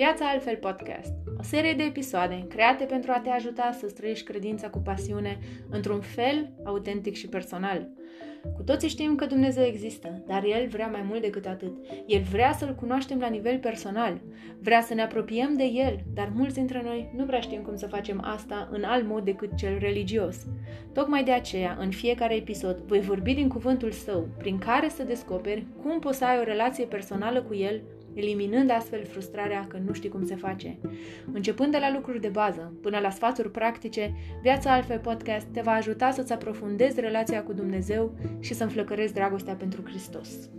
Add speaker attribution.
Speaker 1: Viața Altfel Podcast, o serie de episoade create pentru a te ajuta să trăiești credința cu pasiune într-un fel autentic și personal. Cu toții știm că Dumnezeu există, dar El vrea mai mult decât atât. El vrea să-L cunoaștem la nivel personal, vrea să ne apropiem de El, dar mulți dintre noi nu prea știm cum să facem asta în alt mod decât cel religios. Tocmai de aceea, în fiecare episod, voi vorbi din cuvântul Său, prin care să descoperi cum poți să ai o relație personală cu El eliminând astfel frustrarea că nu știi cum se face. Începând de la lucruri de bază până la sfaturi practice, Viața Altfel Podcast te va ajuta să-ți aprofundezi relația cu Dumnezeu și să înflăcărezi dragostea pentru Hristos.